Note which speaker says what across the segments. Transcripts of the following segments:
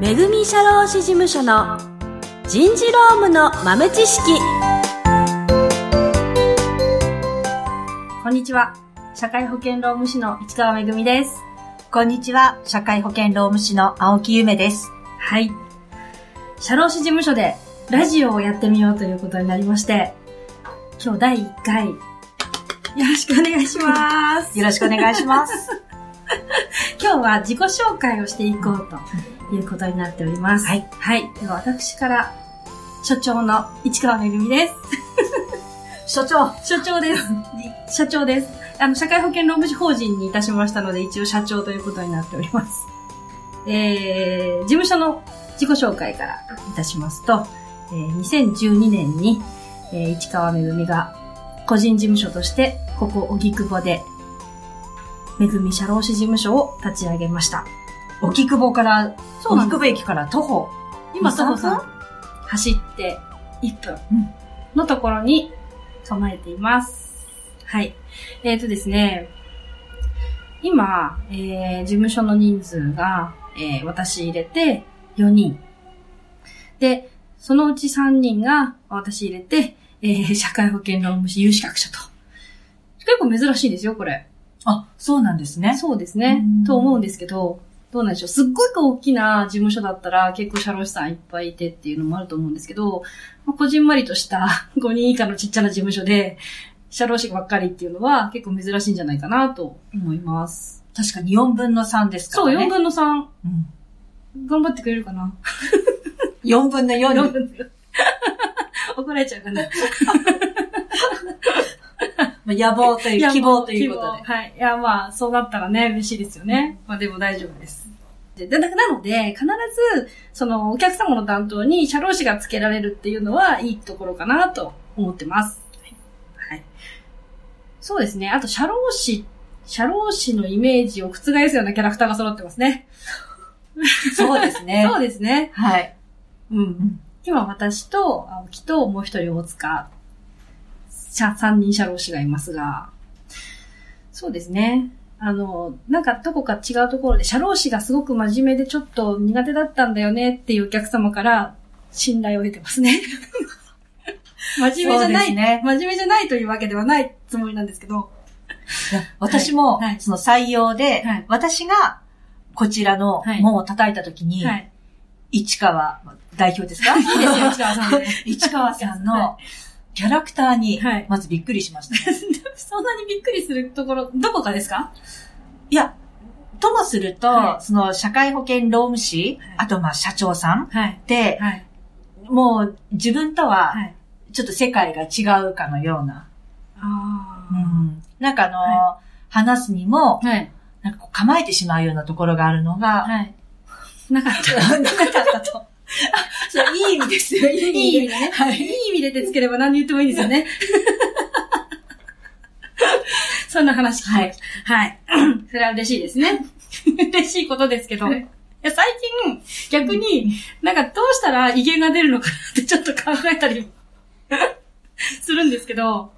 Speaker 1: めぐみ社労士事務所の人事労務の豆知識
Speaker 2: こんにちは。社会保険労務士の市川めぐみです。
Speaker 3: こんにちは。社会保険労務士の青木ゆめです。
Speaker 2: はい。社労士事務所でラジオをやってみようということになりまして、今日第1回、よろしくお願いします。
Speaker 3: よろしくお願いします。
Speaker 2: 今日は自己紹介をしていこうということになっております。
Speaker 3: はい。
Speaker 2: はい。では私から、所長の市川めぐみです。
Speaker 3: 所長。
Speaker 2: 所長です。社長です。あの、社会保険労務士法人にいたしましたので、一応社長ということになっております。えー、事務所の自己紹介からいたしますと、えー、2012年に、えー、市川めぐみが個人事務所として、ここ、荻窪で、めぐみ社労士事務所を立ち上げました。
Speaker 3: 荻窪から、
Speaker 2: そうなんです
Speaker 3: 荻窪駅から徒歩。
Speaker 2: 今、
Speaker 3: 2
Speaker 2: 徒歩さん走って1分のところに構えています。はい。えっ、とですね、今、えー、事務所の人数が、えー、私入れて4人。で、そのうち3人が私入れて、えー、社会保険労務士有資格者と。結構珍しいんですよ、これ。
Speaker 3: あ、そうなんですね。
Speaker 2: そうですね
Speaker 3: うん。
Speaker 2: と思うんですけど、どうなんでしょう。すっごい大きな事務所だったら結構社労士さんいっぱいいてっていうのもあると思うんですけど、まあ、こじんまりとした 5人以下のちっちゃな事務所で、社労士ばっかりっていうのは結構珍しいんじゃないかなと思います。
Speaker 3: 確かに4分の3ですか
Speaker 2: そう、
Speaker 3: らね。
Speaker 2: 4分の3。
Speaker 3: うん。
Speaker 2: 頑張ってくれるかな？
Speaker 3: 4分の4
Speaker 2: ?4
Speaker 3: に。
Speaker 2: 分の4。怒られちゃうかな
Speaker 3: まあ野望という、希望ということで。
Speaker 2: はい。いや、まあ、そうなったらね、嬉しいですよね。まあ、でも大丈夫です。で、でななので、必ず、その、お客様の担当に社労士がつけられるっていうのは、いいところかなと思ってます。はい。そうですね。あと、社労士、社労士のイメージを覆すようなキャラクターが揃ってますね。
Speaker 3: そうですね。
Speaker 2: そうですね。
Speaker 3: はい。
Speaker 2: うん。今、私と、青木と、もう一人大塚、社、三人社労士がいますが、そうですね。あの、なんかどこか違うところで、社労士がすごく真面目でちょっと苦手だったんだよねっていうお客様から信頼を得てますね。真面目じゃない、
Speaker 3: ね
Speaker 2: 真面目じゃないというわけではないつもりなんですけど、
Speaker 3: 私もその採用で
Speaker 2: はい、
Speaker 3: 私がこちらの
Speaker 2: はい
Speaker 3: 門を叩いたときに
Speaker 2: は、い。
Speaker 3: 市川代表ですか？
Speaker 2: いいですよ、市川さんで。
Speaker 3: 市川さん
Speaker 2: は
Speaker 3: のキャラクターに
Speaker 2: はい、
Speaker 3: まずびっくりしました。
Speaker 2: そんなにびっくりするところ、どこかですか？
Speaker 3: いや、ともすると、
Speaker 2: はい
Speaker 3: その社会保険労務士、
Speaker 2: はい
Speaker 3: あとまあ社長さんっ
Speaker 2: はい。
Speaker 3: て、
Speaker 2: はい。
Speaker 3: もう自分とは
Speaker 2: はい。
Speaker 3: ちょっと世界が違うかのような。
Speaker 2: あ
Speaker 3: うんなんかあの、
Speaker 2: は
Speaker 3: 話すにも。なんか構えてしまうようなところがあるのが、
Speaker 2: はい。なかった。
Speaker 3: なかったと。あそれいい意味ですよ。いい
Speaker 2: 意味でね。
Speaker 3: はい
Speaker 2: いい意味で手つければ何言ってもいいですよね。そんな話聞きました。はい。それは嬉しいですね。嬉しいことですけど。いや最近、逆に、なんかどうしたら威厳が出るのかなってちょっと考えたりも するんですけど、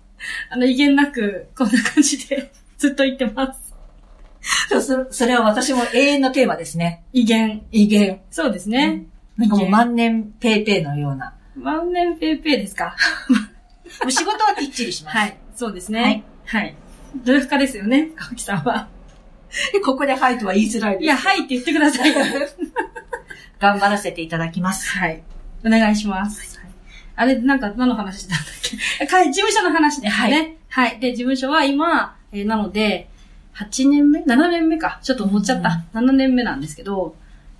Speaker 2: あの威厳なく、こんな感じで ずっと言ってます。
Speaker 3: そうそそれは私も永遠のテーマですね。
Speaker 2: 威厳。
Speaker 3: 威厳。
Speaker 2: そうですね。
Speaker 3: なんかもう万年ペーペーのような。
Speaker 2: 万年ペーペーですか
Speaker 3: もう仕事はきっちりします。
Speaker 2: はい。そうですね。はい。努力家ですよね、青木さんは。
Speaker 3: ここではいとは言いづらいです。
Speaker 2: いや、はいって言ってください。
Speaker 3: 頑張らせていただきます。
Speaker 2: はい。お願いします。はいあれ、なんか何の話したんだっけ？か事務所の話ですね。はい。で、事務所は今、えーなので、8年目 ?7 年目か。ちょっと思っちゃった。7年目なんですけど、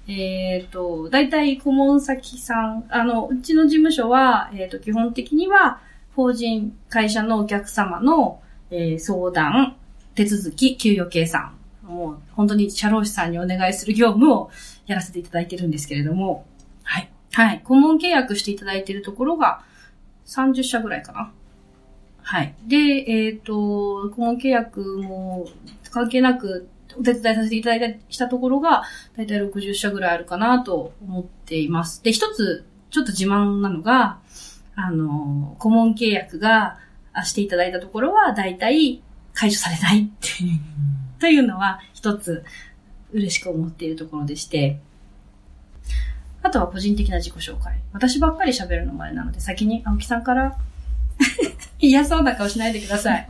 Speaker 2: えっ、と、大体顧問先さん、あの、うちの事務所は、えっ、と、基本的には、法人、会社のお客様の、えー相談、手続き、給与計算、もう本当に社労士さんにお願いする業務をやらせていただいてるんですけれども、はい。はい。顧問契約していただいているところが30社ぐらいかな。はい。で、えっ、と、顧問契約も関係なくお手伝いさせていただいたしたところが、だいたい60社ぐらいあるかなと思っています。で、一つ、ちょっと自慢なのが、あの、顧問契約がしていただいたところは、だいたい解除されないっていう、というのは、一つ嬉しく思っているところでして、あとは個人的な自己紹介。私ばっかり喋るのもあれなので、先に青木さんから 嫌そうな顔しないでください。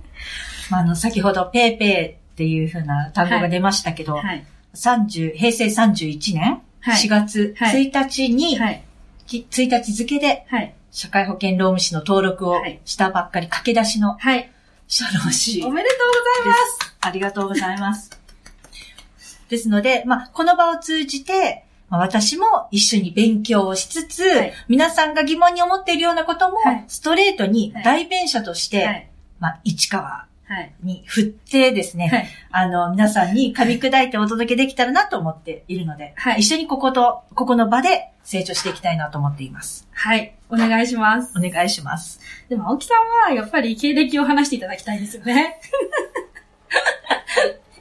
Speaker 3: まあ、あの、先ほどペーペーっていう風な単語が出ましたけど、
Speaker 2: はい。
Speaker 3: 30、平成31年、
Speaker 2: はい
Speaker 3: 4月
Speaker 2: はい
Speaker 3: 1日に、
Speaker 2: はい。
Speaker 3: き1日付で
Speaker 2: はい。
Speaker 3: 社会保険労務士の登録を
Speaker 2: はい
Speaker 3: したばっかり駆け出しの
Speaker 2: はい。
Speaker 3: 社労士
Speaker 2: おめでとうございます。
Speaker 3: ありがとうございます。ですので、まあ、この場を通じて、まあ、私も一緒に勉強をしつつ、
Speaker 2: はい
Speaker 3: 皆さんが疑問に思っているようなことも
Speaker 2: はい、
Speaker 3: ストレートに
Speaker 2: はい
Speaker 3: 代弁者として、
Speaker 2: はい。
Speaker 3: まあ、市川
Speaker 2: はい。
Speaker 3: に振ってですね、
Speaker 2: はい。
Speaker 3: あの、皆さんに噛み砕いてお届けできたらなと思っているので、
Speaker 2: はい
Speaker 3: 一緒にここと、ここの場で成長していきたいなと思っています。
Speaker 2: はい。お願いします。
Speaker 3: お願いします。
Speaker 2: でも、青木さんは、やっぱり経歴を話していただきたいですよね。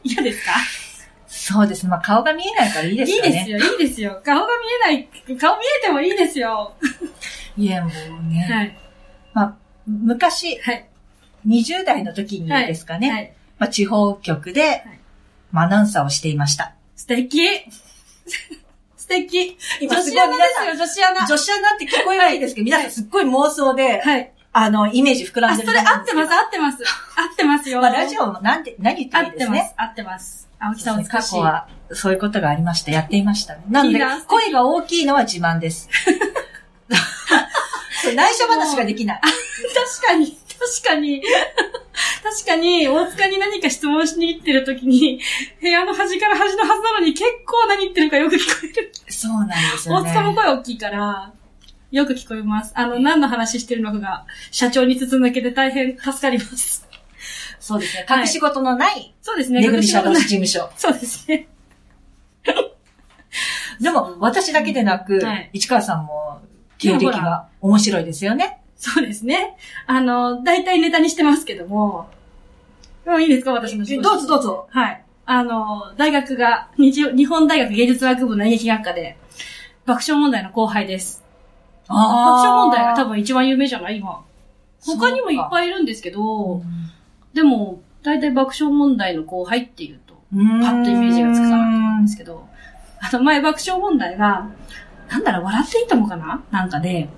Speaker 2: 嫌ですか？
Speaker 3: そうですね。まあ、顔が見えないからいいですかね。
Speaker 2: いいですよ、いいですよ。顔が見えない、顔見えてもいいですよ。
Speaker 3: いや、もうね。
Speaker 2: はい。
Speaker 3: まあ、昔、
Speaker 2: はい。
Speaker 3: 20代の時にですかね、
Speaker 2: はい。
Speaker 3: まあ、地方局で、まあ、アナウンサーをしていました。
Speaker 2: 素敵 素敵
Speaker 3: 今す
Speaker 2: 女子アナ
Speaker 3: ごい皆さん
Speaker 2: ですよ、女子アナ。
Speaker 3: 女子アナって聞こえはいいですけど、皆さんすっごい妄想で、
Speaker 2: はい。
Speaker 3: あの、イメージ膨ら
Speaker 2: あ、
Speaker 3: んでる
Speaker 2: それ合ってます、合ってます。合ってますよ。
Speaker 3: まあ、ラジオもなんて、何言って
Speaker 2: 合
Speaker 3: もいいですね。
Speaker 2: ってます、合ってます。青木さんは
Speaker 3: 過
Speaker 2: 美しい。
Speaker 3: 去は、そういうことがありました。やっていましたね。なので声が大きいのは自慢です。内緒話ができない。
Speaker 2: 確かに、確かに、確かに、大塚に何か質問しに行ってる時に、部屋の端から端のはずなのに結構何言ってるかよく聞こえる。
Speaker 3: そうなんですよね。
Speaker 2: 大塚も声大きいから、よく聞こえます。あの、何の話してるのかが、社長に筒抜けで大変助かります。
Speaker 3: そうですね。
Speaker 2: はい
Speaker 3: 隠し事のない、
Speaker 2: そうですね、
Speaker 3: めぐみ社労士
Speaker 2: 隠し
Speaker 3: 事務所。
Speaker 2: そうですね。
Speaker 3: でも、私だけでなく、
Speaker 2: はい
Speaker 3: 市川さんも、経歴が面白いですよね。
Speaker 2: そうですね。あの、大体ネタにしてますけども、もういいですか私の
Speaker 3: どうぞどうぞ。
Speaker 2: はい。あの、大学が、日日本大学芸術学部の演劇学科で、爆笑問題の後輩です。爆笑問題が多分一番有名じゃない今。他にもいっぱいいるんですけど、でも、大体爆笑問題の後輩っていうと、
Speaker 3: パ
Speaker 2: パッとイメージがつくかなと思うんですけど、あの前爆笑問題が、なんだろう、笑っていいともかな？なんかで、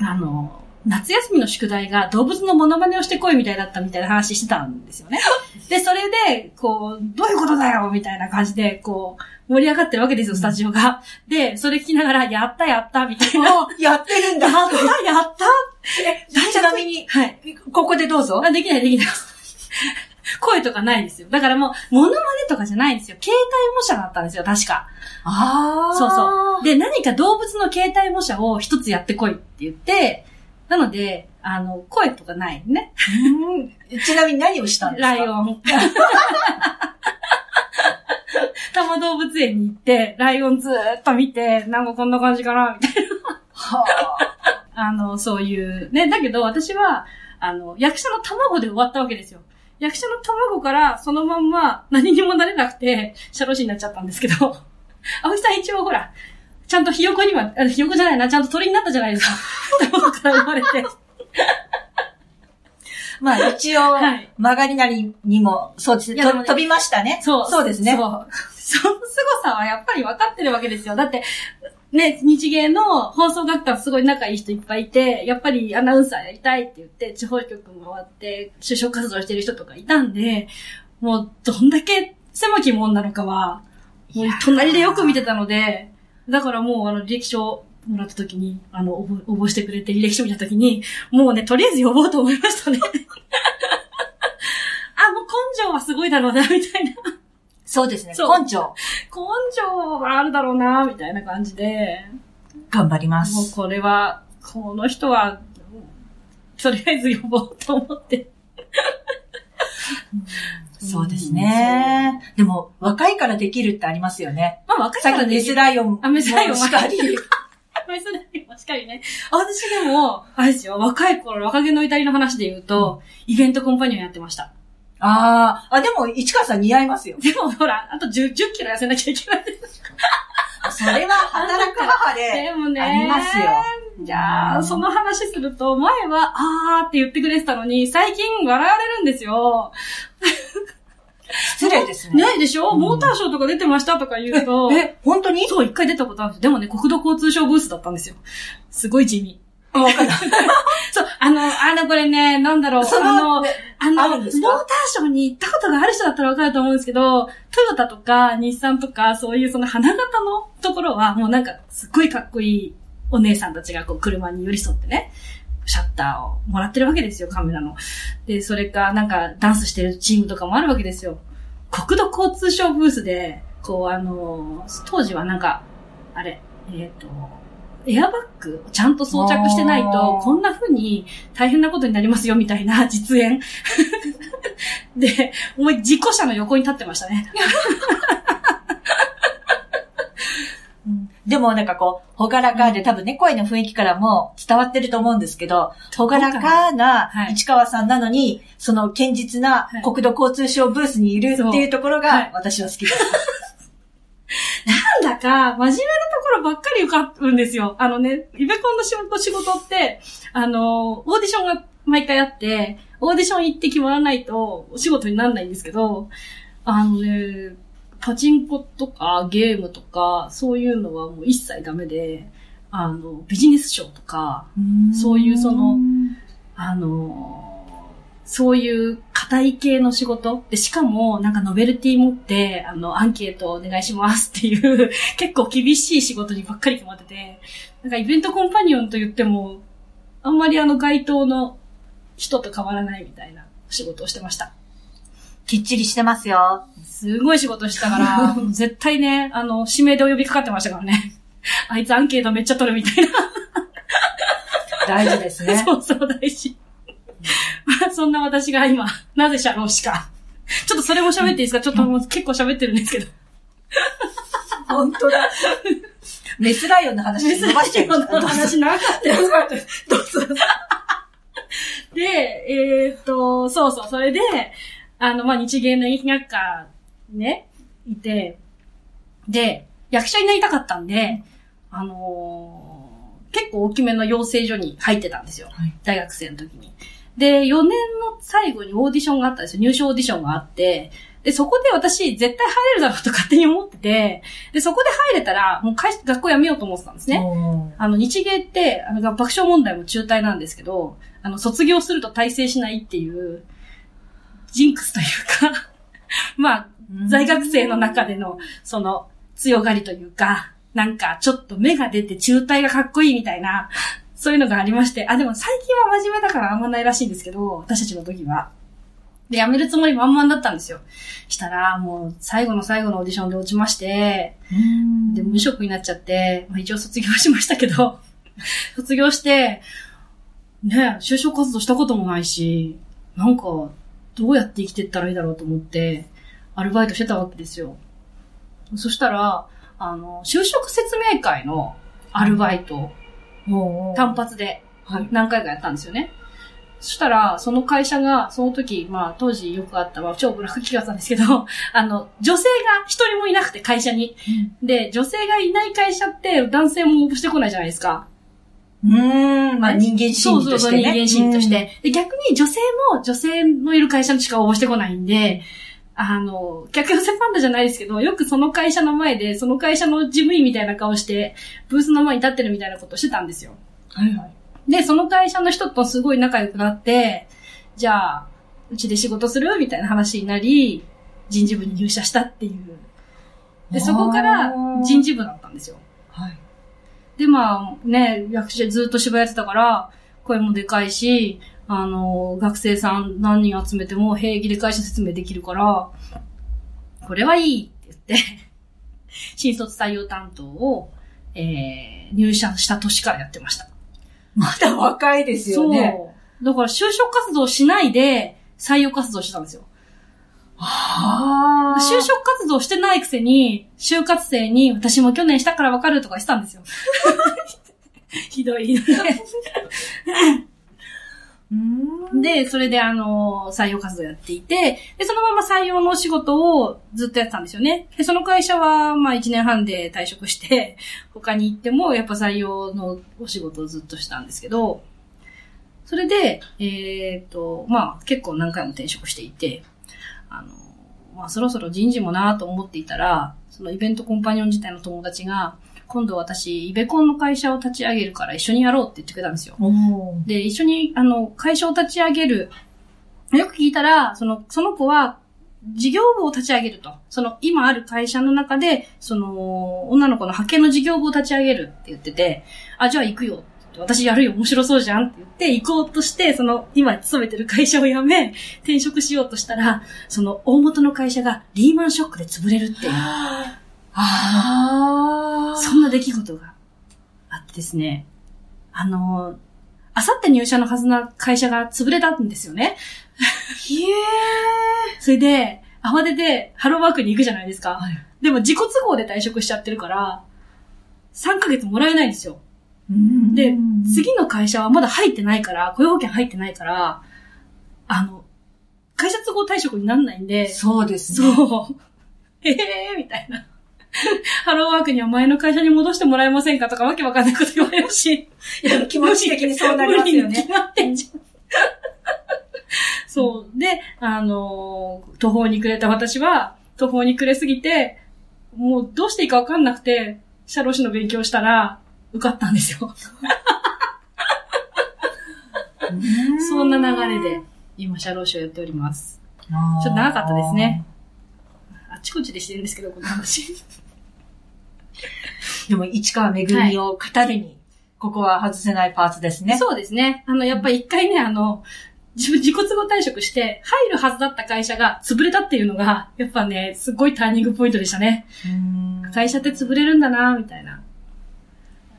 Speaker 2: あの、夏休みの宿題が動物のモノマネをしてこいみたいだったみたいな話してたんですよね。で、それで、こう、どういうことだよみたいな感じで、こう、盛り上がってるわけですよ、スタジオが。で、それ聞きながら、やったやったみたいな。やっ
Speaker 3: てるんだ。
Speaker 2: たやった
Speaker 3: ちなみに、
Speaker 2: はい。
Speaker 3: ここでどうぞ。
Speaker 2: あ、できないできない。声とかないんですよ。だからもう、モノマネとかじゃないんですよ。携帯模写だったんですよ、確か。
Speaker 3: ああ。
Speaker 2: そうそう。で、何か動物の携帯模写を一つやってこいって言って、なので、あの、声とかないね。
Speaker 3: うんちなみに何をしたんですか？
Speaker 2: ライオン。多摩動物園に行って、ライオンずーっと見て、なんかこんな感じかな、みたい
Speaker 3: は
Speaker 2: な。あの、そういう。ね、だけど私は、あの、役者の卵で終わったわけですよ。役者の卵からそのまんま何にもなれなくて、社労士になっちゃったんですけど、青木さん一応ほら、ちゃんとひよこには、あひよこじゃないな、ちゃんと鳥になったじゃないですか。卵から生まれて。
Speaker 3: まあ一応、
Speaker 2: はい
Speaker 3: 曲がりなりにも、そうですね。
Speaker 2: いやでもね
Speaker 3: と飛びましたね。
Speaker 2: そう。
Speaker 3: そうですね。
Speaker 2: そう。その凄さはやっぱり分かってるわけですよ。だって、ね、日芸の放送学科すごい仲いい人いっぱいいて、やっぱりアナウンサーやりたいって言って、地方局回って就職活動してる人とかいたんで、もうどんだけ狭き門なのかは、もう隣でよく見てたので、だからもうあの履歴書もらった時に、あの、応募応募してくれて履歴書見た時に、もうね、とりあえず呼ぼうと思いましたね。あ、もう根性はすごいだろうな、みたいな。
Speaker 3: そうですね。根性、
Speaker 2: 根性があるだろうな、みたいな感じで、
Speaker 3: 頑張りま
Speaker 2: もう
Speaker 3: す。
Speaker 2: これは、この人は、とりあえず呼ぼうと思って。
Speaker 3: そうですね。でも、若いからできるってありますよね。
Speaker 2: まあ若いからできる。
Speaker 3: スライオン
Speaker 2: あメスライオン
Speaker 3: もしかり。
Speaker 2: メスライオンもしっかりね。私でも、あれですよ、若い頃、若気の至りの話で言うと、イベントコンパニオンやってました。
Speaker 3: ああ、あ、でも、市川さん似合いますよ。
Speaker 2: でもほら、あと10、10キロ痩せなきゃいけない。
Speaker 3: それは働く母で、
Speaker 2: でもね。
Speaker 3: ありますよ。
Speaker 2: じゃあ、その話すると、前は、あーって言ってくれてたのに、最近笑われるんですよ。
Speaker 3: 失礼ですね。
Speaker 2: ねでしょ、
Speaker 3: うん
Speaker 2: モーターショーとか出てましたとか言うと、
Speaker 3: え、本当に？
Speaker 2: そう、一回出たことあるんですよ。でもね、国土交通省ブースだったんですよ。すごい地味。
Speaker 3: わか。
Speaker 2: そう、あの、あの、これね、なんだろう、
Speaker 3: そ
Speaker 2: あの、
Speaker 3: の、
Speaker 2: あの、
Speaker 3: あ
Speaker 2: モーターショーに行ったことがある人だったらわかると思うんですけど、トヨタとか日産とか、そういうその花形のところは、もうなんか、すっごいかっこいいお姉さんたちがこう車に寄り添ってね、シャッターをもらってるわけですよ、カメラの。で、それか、なんか、ダンスしてるチームとかもあるわけですよ。国土交通省ブースで、こう、あの、当時はなんか、あれ、えっ、と、エアバッグちゃんと装着してない
Speaker 3: あ
Speaker 2: と、
Speaker 3: ー
Speaker 2: こんな風に大変なことになりますよ、みたいな 実演。で、もう事故車の横に立ってましたね。
Speaker 3: うんでもなんかこう、ほがらかで多分ね、声の雰囲気からも伝わってると思うんですけど、ほがらかな
Speaker 2: はい。
Speaker 3: 市川さんなのに、その堅実な
Speaker 2: はい。
Speaker 3: 国土交通省ブースにいるっていうところが私は好きです。
Speaker 2: なんだか、真面目なところばっかり受かるんですよ。あのね、イベコンの仕事仕事って、あの、オーディションが毎回あって、オーディション行って決まらないとお仕事にならないんですけど、あのね、パチンコとかゲームとか、そういうのはもう一切ダメで、あの、ビジネスショーとか、そういうそのあのーそういう硬い系の仕事で、しかもなんかノベルティ持って、あの、アンケートお願いしますっていう、結構厳しい仕事にばっかり決まってて、なんかイベントコンパニオンと言っても、あんまりあの街頭の人と変わらないみたいな仕事をしてました。
Speaker 3: きっちりしてますよ。
Speaker 2: すごい仕事してたから、絶対ね、あの、指名でお呼びかかってましたからね。あいつアンケートめっちゃ取るみたいな。
Speaker 3: 大事ですね。
Speaker 2: そうそう、大事。まあ、そんな私が今、なぜ社労士か。ちょっとそれも喋っていいですか？ちょっともう結構喋ってるんですけど。
Speaker 3: 本当だ。メスライオンの話伸ばしちゃいました。
Speaker 2: の話長かったよ。
Speaker 3: どうぞ。
Speaker 2: で、えーっと、そうそう、それで、あの、まあ、日芸の演劇学科ね、いて、で、役者になりたかったんで、あのー結構大きめの養成所に入ってたんですよ。
Speaker 3: はい
Speaker 2: 大学生の時に。で、4年の最後にオーディションがあったんですよ。入賞オーディションがあって、で、そこで私絶対入れるだろうと勝手に思ってて、で、そこで入れたら、もう会学校辞めようと思ってたんですね。あの、日芸って、あの、爆笑問題も中退なんですけど、あの、卒業すると大成しないっていう、ジンクスというか、まあ、在学生の中での、その、強がりというか、なんか、ちょっと目が出て中退がかっこいいみたいな、そういうのがありまして、あ、でも最近は真面目だからあんまないらしいんですけど、私たちの時は。で、辞めるつもり満々だったんですよ。したら、もう、最後の最後のオーディションで落ちまして、
Speaker 3: うん
Speaker 2: で、無職になっちゃって、まあ一応卒業しましたけど、卒業して、ね、就職活動したこともないし、なんか、どうやって生きてったらいいだろうと思って、アルバイトしてたわけですよ。そしたら、あの、就職説明会のアルバイト、
Speaker 3: もう
Speaker 2: 単発で
Speaker 3: はい
Speaker 2: 何回かやったんですよね。そしたら、その会社が、その時、まあ、当時よくあった、まあ、超ブラック企業だったんですけど、あの、女性が一人もいなくて、会社に。で、女性がいない会社って、男性も応募してこないじゃないですか。
Speaker 3: うーん、まあ人間心理としてね。
Speaker 2: そうそうそう、人間心理として。で、逆に女性も女性のいる会社にしか応募してこないんで、あの、客寄せパンダじゃないですけど、よくその会社の前で、その会社の事務員みたいな顔して、ブースの前に立ってるみたいなことをしてたんですよ。
Speaker 3: うん。はいはい。
Speaker 2: で、その会社の人とすごい仲良くなって、じゃあ、うちで仕事するみたいな話になり、人事部に入社したっていう。で、そこから人事部だったんですよ。
Speaker 3: はい。
Speaker 2: で、まあね、役者ずっと芝居やってたから、声もでかいし、あの、学生さん何人集めても平気で会社説明できるから、これはいいって言って、新卒採用担当を、えー、入社した年からやってました。
Speaker 3: まだ若いですよね。
Speaker 2: そう。だから就職活動しないで採用活動してたんですよ。
Speaker 3: はあ。
Speaker 2: 就職活動してないくせに、就活生に私も去年したからわかるとかしてたんですよ。ひどい。
Speaker 3: うーん。
Speaker 2: で、それであの、採用活動やっていて、で、そのまま採用の仕事をずっとやってたんですよね。で、その会社は、まあ1年半で退職して、他に行っても、やっぱ採用のお仕事をずっとしたんですけど、それで、えっ、と、まあ結構何回も転職していて、あの、まあそろそろ人事もなと思っていたら、そのイベントコンパニオン自体の友達が、今度私、イベコンの会社を立ち上げるから一緒にやろうって言ってくれたんですよ。で、一緒に、あの、会社を立ち上げる。よく聞いたら、その、その子は、事業部を立ち上げると。その、今ある会社の中で、その、女の子の派遣の事業部を立ち上げるって言ってて、あ、じゃあ行くよ。私やるよ、面白そうじゃんって言って、行こうとして、その、今勤めてる会社を辞め、転職しようとしたら、その、大元の会社がリーマンショックで潰れるっていう、
Speaker 3: あ
Speaker 2: そんな出来事があってですね、あの、あさって入社のはずな会社が潰れたんですよね。
Speaker 3: ひえ
Speaker 2: それで、慌ててハローワークに行くじゃないですか。
Speaker 3: はい
Speaker 2: でも自己都合で退職しちゃってるから、3ヶ月もらえないんですよ。
Speaker 3: ー
Speaker 2: で
Speaker 3: うん、
Speaker 2: 次の会社はまだ入ってないから、雇用保険入ってないから、あの、会社都合退職になんないんで、
Speaker 3: そうですね。
Speaker 2: そう。へ えーみたいな。ハローワークには前の会社に戻してもらえませんかとかわけわかんないこと言われるし。
Speaker 3: いや気持ち的にそうなりますよね
Speaker 2: 決まってんじゃん。そう。で、あのー途方に暮れた私は、途方に暮れすぎて、もうどうしていいかわかんなくて、社労士の勉強したら、受かったんですよ。そんな流れで、今、社労士をやっております。ちょっと長かったですねあちこちでしてるんですけど、この話。
Speaker 3: でも、市川めぐみを語るに、ここは外せないパーツですね。
Speaker 2: そうですね。あの、やっぱり一回ね、あの、自分、自己都合退職して、入るはずだった会社が潰れたっていうのが、やっぱね、すごいターニングポイントでしたね。
Speaker 3: うん
Speaker 2: 会社って潰れるんだな、みたいな。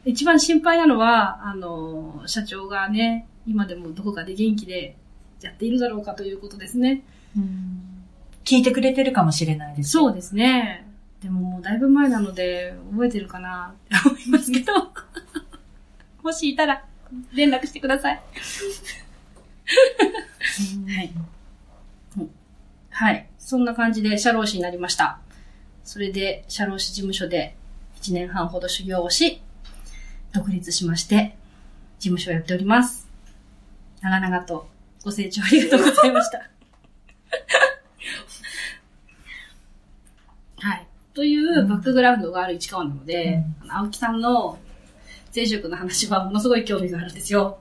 Speaker 2: 一番心配なのは、あの、社長がね、今でもどこかで元気でやっているだろうかということですね。
Speaker 3: うん聞いてくれてるかもしれないです。
Speaker 2: そうですね。でももうだいぶ前なので、覚えてるかな？って思いますけど。もしいたら、連絡してください。はい。うんはい。そんな感じで社労士になりました。それで、社労士事務所で1年半ほど修行をし、独立しまして、事務所をやっております。長々とご清聴ありがとうございました。はい。というバックグラウンドがある市川なので、あの青木さんの前職の話はものすごい興味があるんですよ。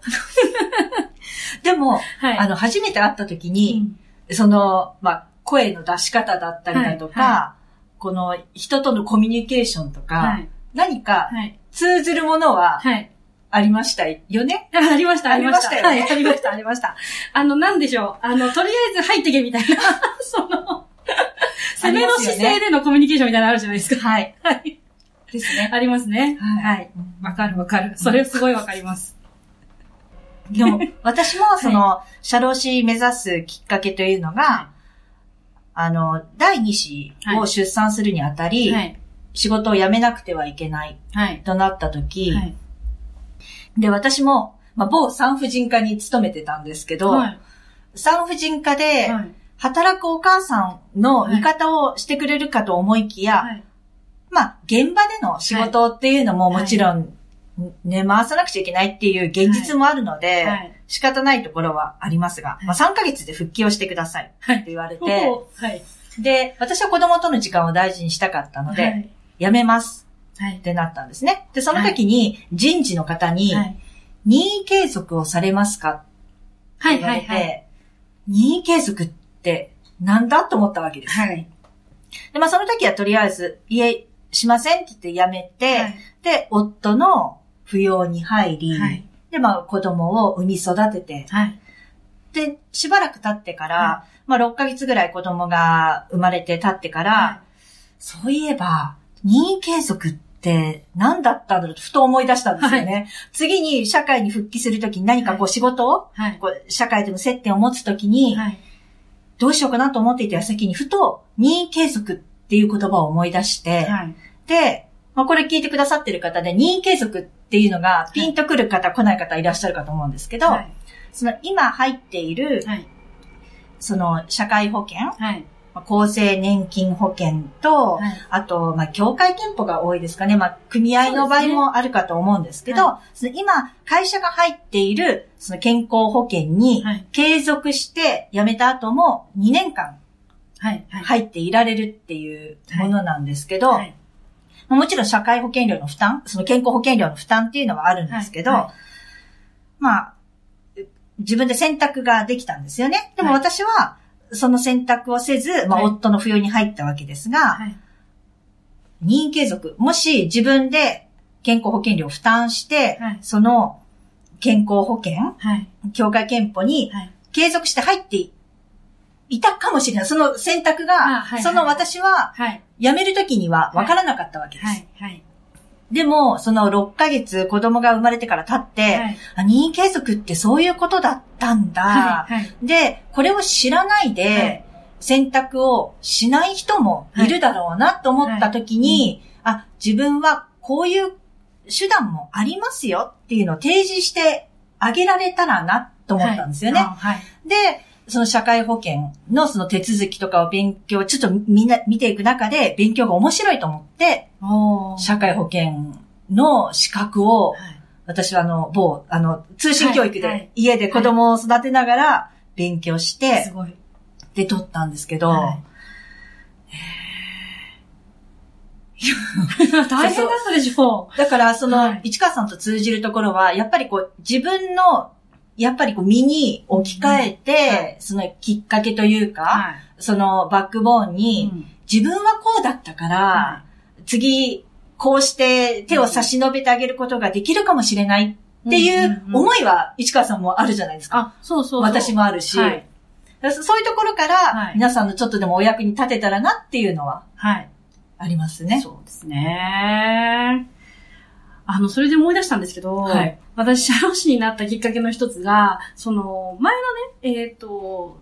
Speaker 3: でも、
Speaker 2: はい。
Speaker 3: あの、初めて会った時
Speaker 2: う
Speaker 3: に、
Speaker 2: ん
Speaker 3: その、まあ、声の出し方だったりだとか、
Speaker 2: はいは
Speaker 3: この人とのコミュニケーションとか、
Speaker 2: はい。
Speaker 3: 何か
Speaker 2: はい。
Speaker 3: 通ずるものは
Speaker 2: はい。
Speaker 3: ありましたよね？
Speaker 2: あありました、ありました。
Speaker 3: ありました
Speaker 2: ありました、ありました。あの、なんでしょう？あの、とりあえず入ってけみたいな、その、攻めの姿勢でのコミュニケーションみたいなのあるじゃないですか。
Speaker 3: はい。
Speaker 2: はい。
Speaker 3: ですね。
Speaker 2: ありますね。
Speaker 3: はい
Speaker 2: はい。わかるわかる。それすごいわかります。
Speaker 3: でも、私もその、社労士目指すきっかけというのが、あの、第二子を出産するにあたり、
Speaker 2: はい。
Speaker 3: 仕事を辞めなくてはいけない
Speaker 2: はい。
Speaker 3: となった時、
Speaker 2: はい。
Speaker 3: で、私も、まあ、某産婦人科に勤めてたんですけど、
Speaker 2: はい。
Speaker 3: 産婦人科で
Speaker 2: はい。
Speaker 3: 働くお母さんの味方をしてくれるかと思いきや、
Speaker 2: はい。
Speaker 3: まあ、現場での仕事っていうのも
Speaker 2: はい
Speaker 3: もちろん、ね、回さなくちゃいけないっていう現実もあるので、
Speaker 2: はい。
Speaker 3: 仕方ないところはありますが、まあ、3ヶ月で復帰をしてくださいって言われて。で、私は子供との時間を大事にしたかったので、
Speaker 2: はい。
Speaker 3: 辞めます
Speaker 2: はい
Speaker 3: っ。てなったんですね。で、その時に人事の方に、
Speaker 2: はい。
Speaker 3: 任意継続をされますか？
Speaker 2: はい。
Speaker 3: 言われて、
Speaker 2: はい。はい。
Speaker 3: 任意継続ってなんだ？と思ったわけです。
Speaker 2: はい。
Speaker 3: で、まあその時はとりあえず、いえ、しませんって言って辞めて、
Speaker 2: はい
Speaker 3: で、夫の扶養に入り、
Speaker 2: はい。
Speaker 3: で、まあ子供を産み育てて、
Speaker 2: はい。
Speaker 3: で、しばらく経ってから、
Speaker 2: は
Speaker 3: まあ6ヶ月ぐらい子供が生まれて経ってから、
Speaker 2: は
Speaker 3: そういえば、任意継続って何だったんだろうとふと思い出したんですよね。次に社会に復帰するときに何かこう仕事を、
Speaker 2: はい。
Speaker 3: こう社会との接点を持つときに、
Speaker 2: はい。
Speaker 3: どうしようかなと思っていた矢先にふと任意継続っていう言葉を思い出して、
Speaker 2: はい。
Speaker 3: で、まあ、これ聞いてくださってる方で任意継続っていうのがピンとくる方、来ない方いらっしゃるかと思うんですけど、
Speaker 2: はい。
Speaker 3: その今入っている、
Speaker 2: はい。
Speaker 3: その社会保険、厚生年金保険と、
Speaker 2: はい。
Speaker 3: あと、まあ、協会店舗が多いですかね。まあ、組合の場合もあるかと思うんですけど、その今、会社が入っている、その健康保険に
Speaker 2: はい、
Speaker 3: 継続して辞めた後も2年間
Speaker 2: はい。はい。
Speaker 3: 入っていられるっていうものなんですけど、
Speaker 2: はい。
Speaker 3: もちろん社会保険料の負担、その健康保険料の負担っていうのはあるんですけど、
Speaker 2: はいは
Speaker 3: まあ、自分で選択ができたんですよね。でも
Speaker 2: はい
Speaker 3: 私は、その選択をせず、まあ、
Speaker 2: はい
Speaker 3: 夫の扶養に入ったわけですが、
Speaker 2: はい。
Speaker 3: 任意継続、もし自分で健康保険料を負担して、
Speaker 2: はい
Speaker 3: その健康保険、
Speaker 2: はい。
Speaker 3: 協会憲法に
Speaker 2: はい。
Speaker 3: 継続して入っていたかもしれない。その選択が、その私は
Speaker 2: はい。
Speaker 3: 辞めるときには分からなかったわけです。でも、その6ヶ月子供が生まれてから経って、
Speaker 2: はい。
Speaker 3: あ任意継続ってそういうことだったんだ。
Speaker 2: はい。はい。
Speaker 3: で、これを知らないで、
Speaker 2: はい
Speaker 3: 選択をしない人もいるだろうなと思った時に、あ、自分はこういう手段もありますよっていうのを提示してあげられたらなと思ったんですよね。
Speaker 2: はい。はい。
Speaker 3: で、その社会保険のその手続きとかを勉強、ちょっとみんな見ていく中で勉強が面白いと思って、社会保険の資格を、
Speaker 2: はい。
Speaker 3: 私はあの、某、あの、通信教育で家で子供を育てながら勉強して、
Speaker 2: すごい。
Speaker 3: で取ったんですけど、
Speaker 2: はい。大変だったでしょ
Speaker 3: だからその、
Speaker 2: はい。
Speaker 3: 市川さんと通じるところは、やっぱりこう、自分の、やっぱりこう、身に置き換えて、
Speaker 2: うんはい
Speaker 3: そのきっかけというか、
Speaker 2: はい。
Speaker 3: そのバックボーンに、
Speaker 2: うん
Speaker 3: 自分はこうだったから、
Speaker 2: は
Speaker 3: 次、こうして手を差し伸べてあげることができるかもしれないっていう思いは、市川さんもあるじゃないですか。
Speaker 2: あ、そうそう。
Speaker 3: 私もあるし、
Speaker 2: はい。
Speaker 3: そういうところから、
Speaker 2: はい
Speaker 3: 皆さんのちょっとでもお役に立てたらなっていうのは
Speaker 2: はい。
Speaker 3: ありますね。
Speaker 2: そうですね。あの、それで思い出したんですけど、
Speaker 3: はい
Speaker 2: 私、社労士になったきっかけの一つが、その、前のね、えっ、と、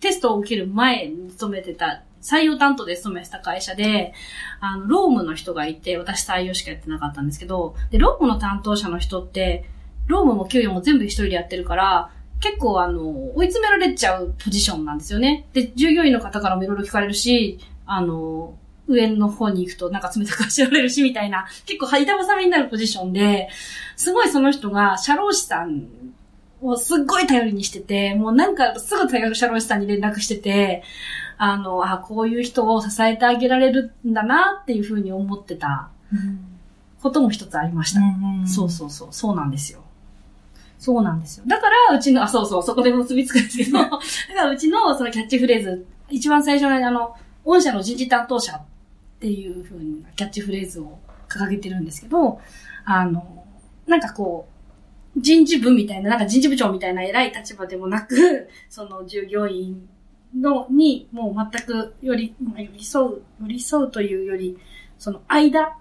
Speaker 2: テストを受ける前に勤めてた、採用担当で勤めてた会社で、あの、労務の人がいて、私採用しかやってなかったんですけど、で、労務の担当者の人って、労務も給与も全部一人でやってるから、結構あの、追い詰められちゃうポジションなんですよね。で、従業員の方からもいろいろ聞かれるし、あの、上の方に行くとなんか冷たくしられるしみたいな、結構板挟みになるポジションで、すごいその人が社労士さんをすっごい頼りにしてて、もうなんかすぐ頼る社労士さんに連絡してて、あの、あ、こういう人を支えてあげられるんだなっていうふうに思ってたことも一つありました。そうそうそう、そうなんですよ。そうなんですよ。だから、うちの、あ、そうそう、そこで結びつくんですけど、だからうちのそのキャッチフレーズ、一番最初のあの、御社の人事担当者っていう風にキャッチフレーズを掲げてるんですけど、あの、なんかこう、人事部みたいな、なんか人事部長みたいな偉い立場でもなく、その従業員の、に、もう全くより、まあ寄り添う、寄り添うというより、その間、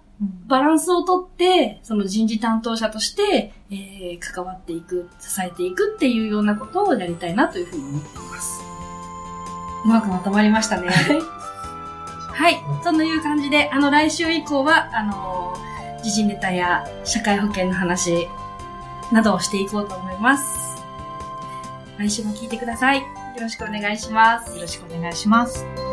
Speaker 2: バランスをとって、その人事担当者として、えー、関わっていく、支えていくっていうようなことをやりたいなというふうに思っています。うまくまとまりましたね。はい。はいう感じで、あの、来週以降は、あのー、時事ネタや社会保険の話などをしていこうと思います。来週も聞いてください。よろしくお願いします。
Speaker 3: よろしくお願いします。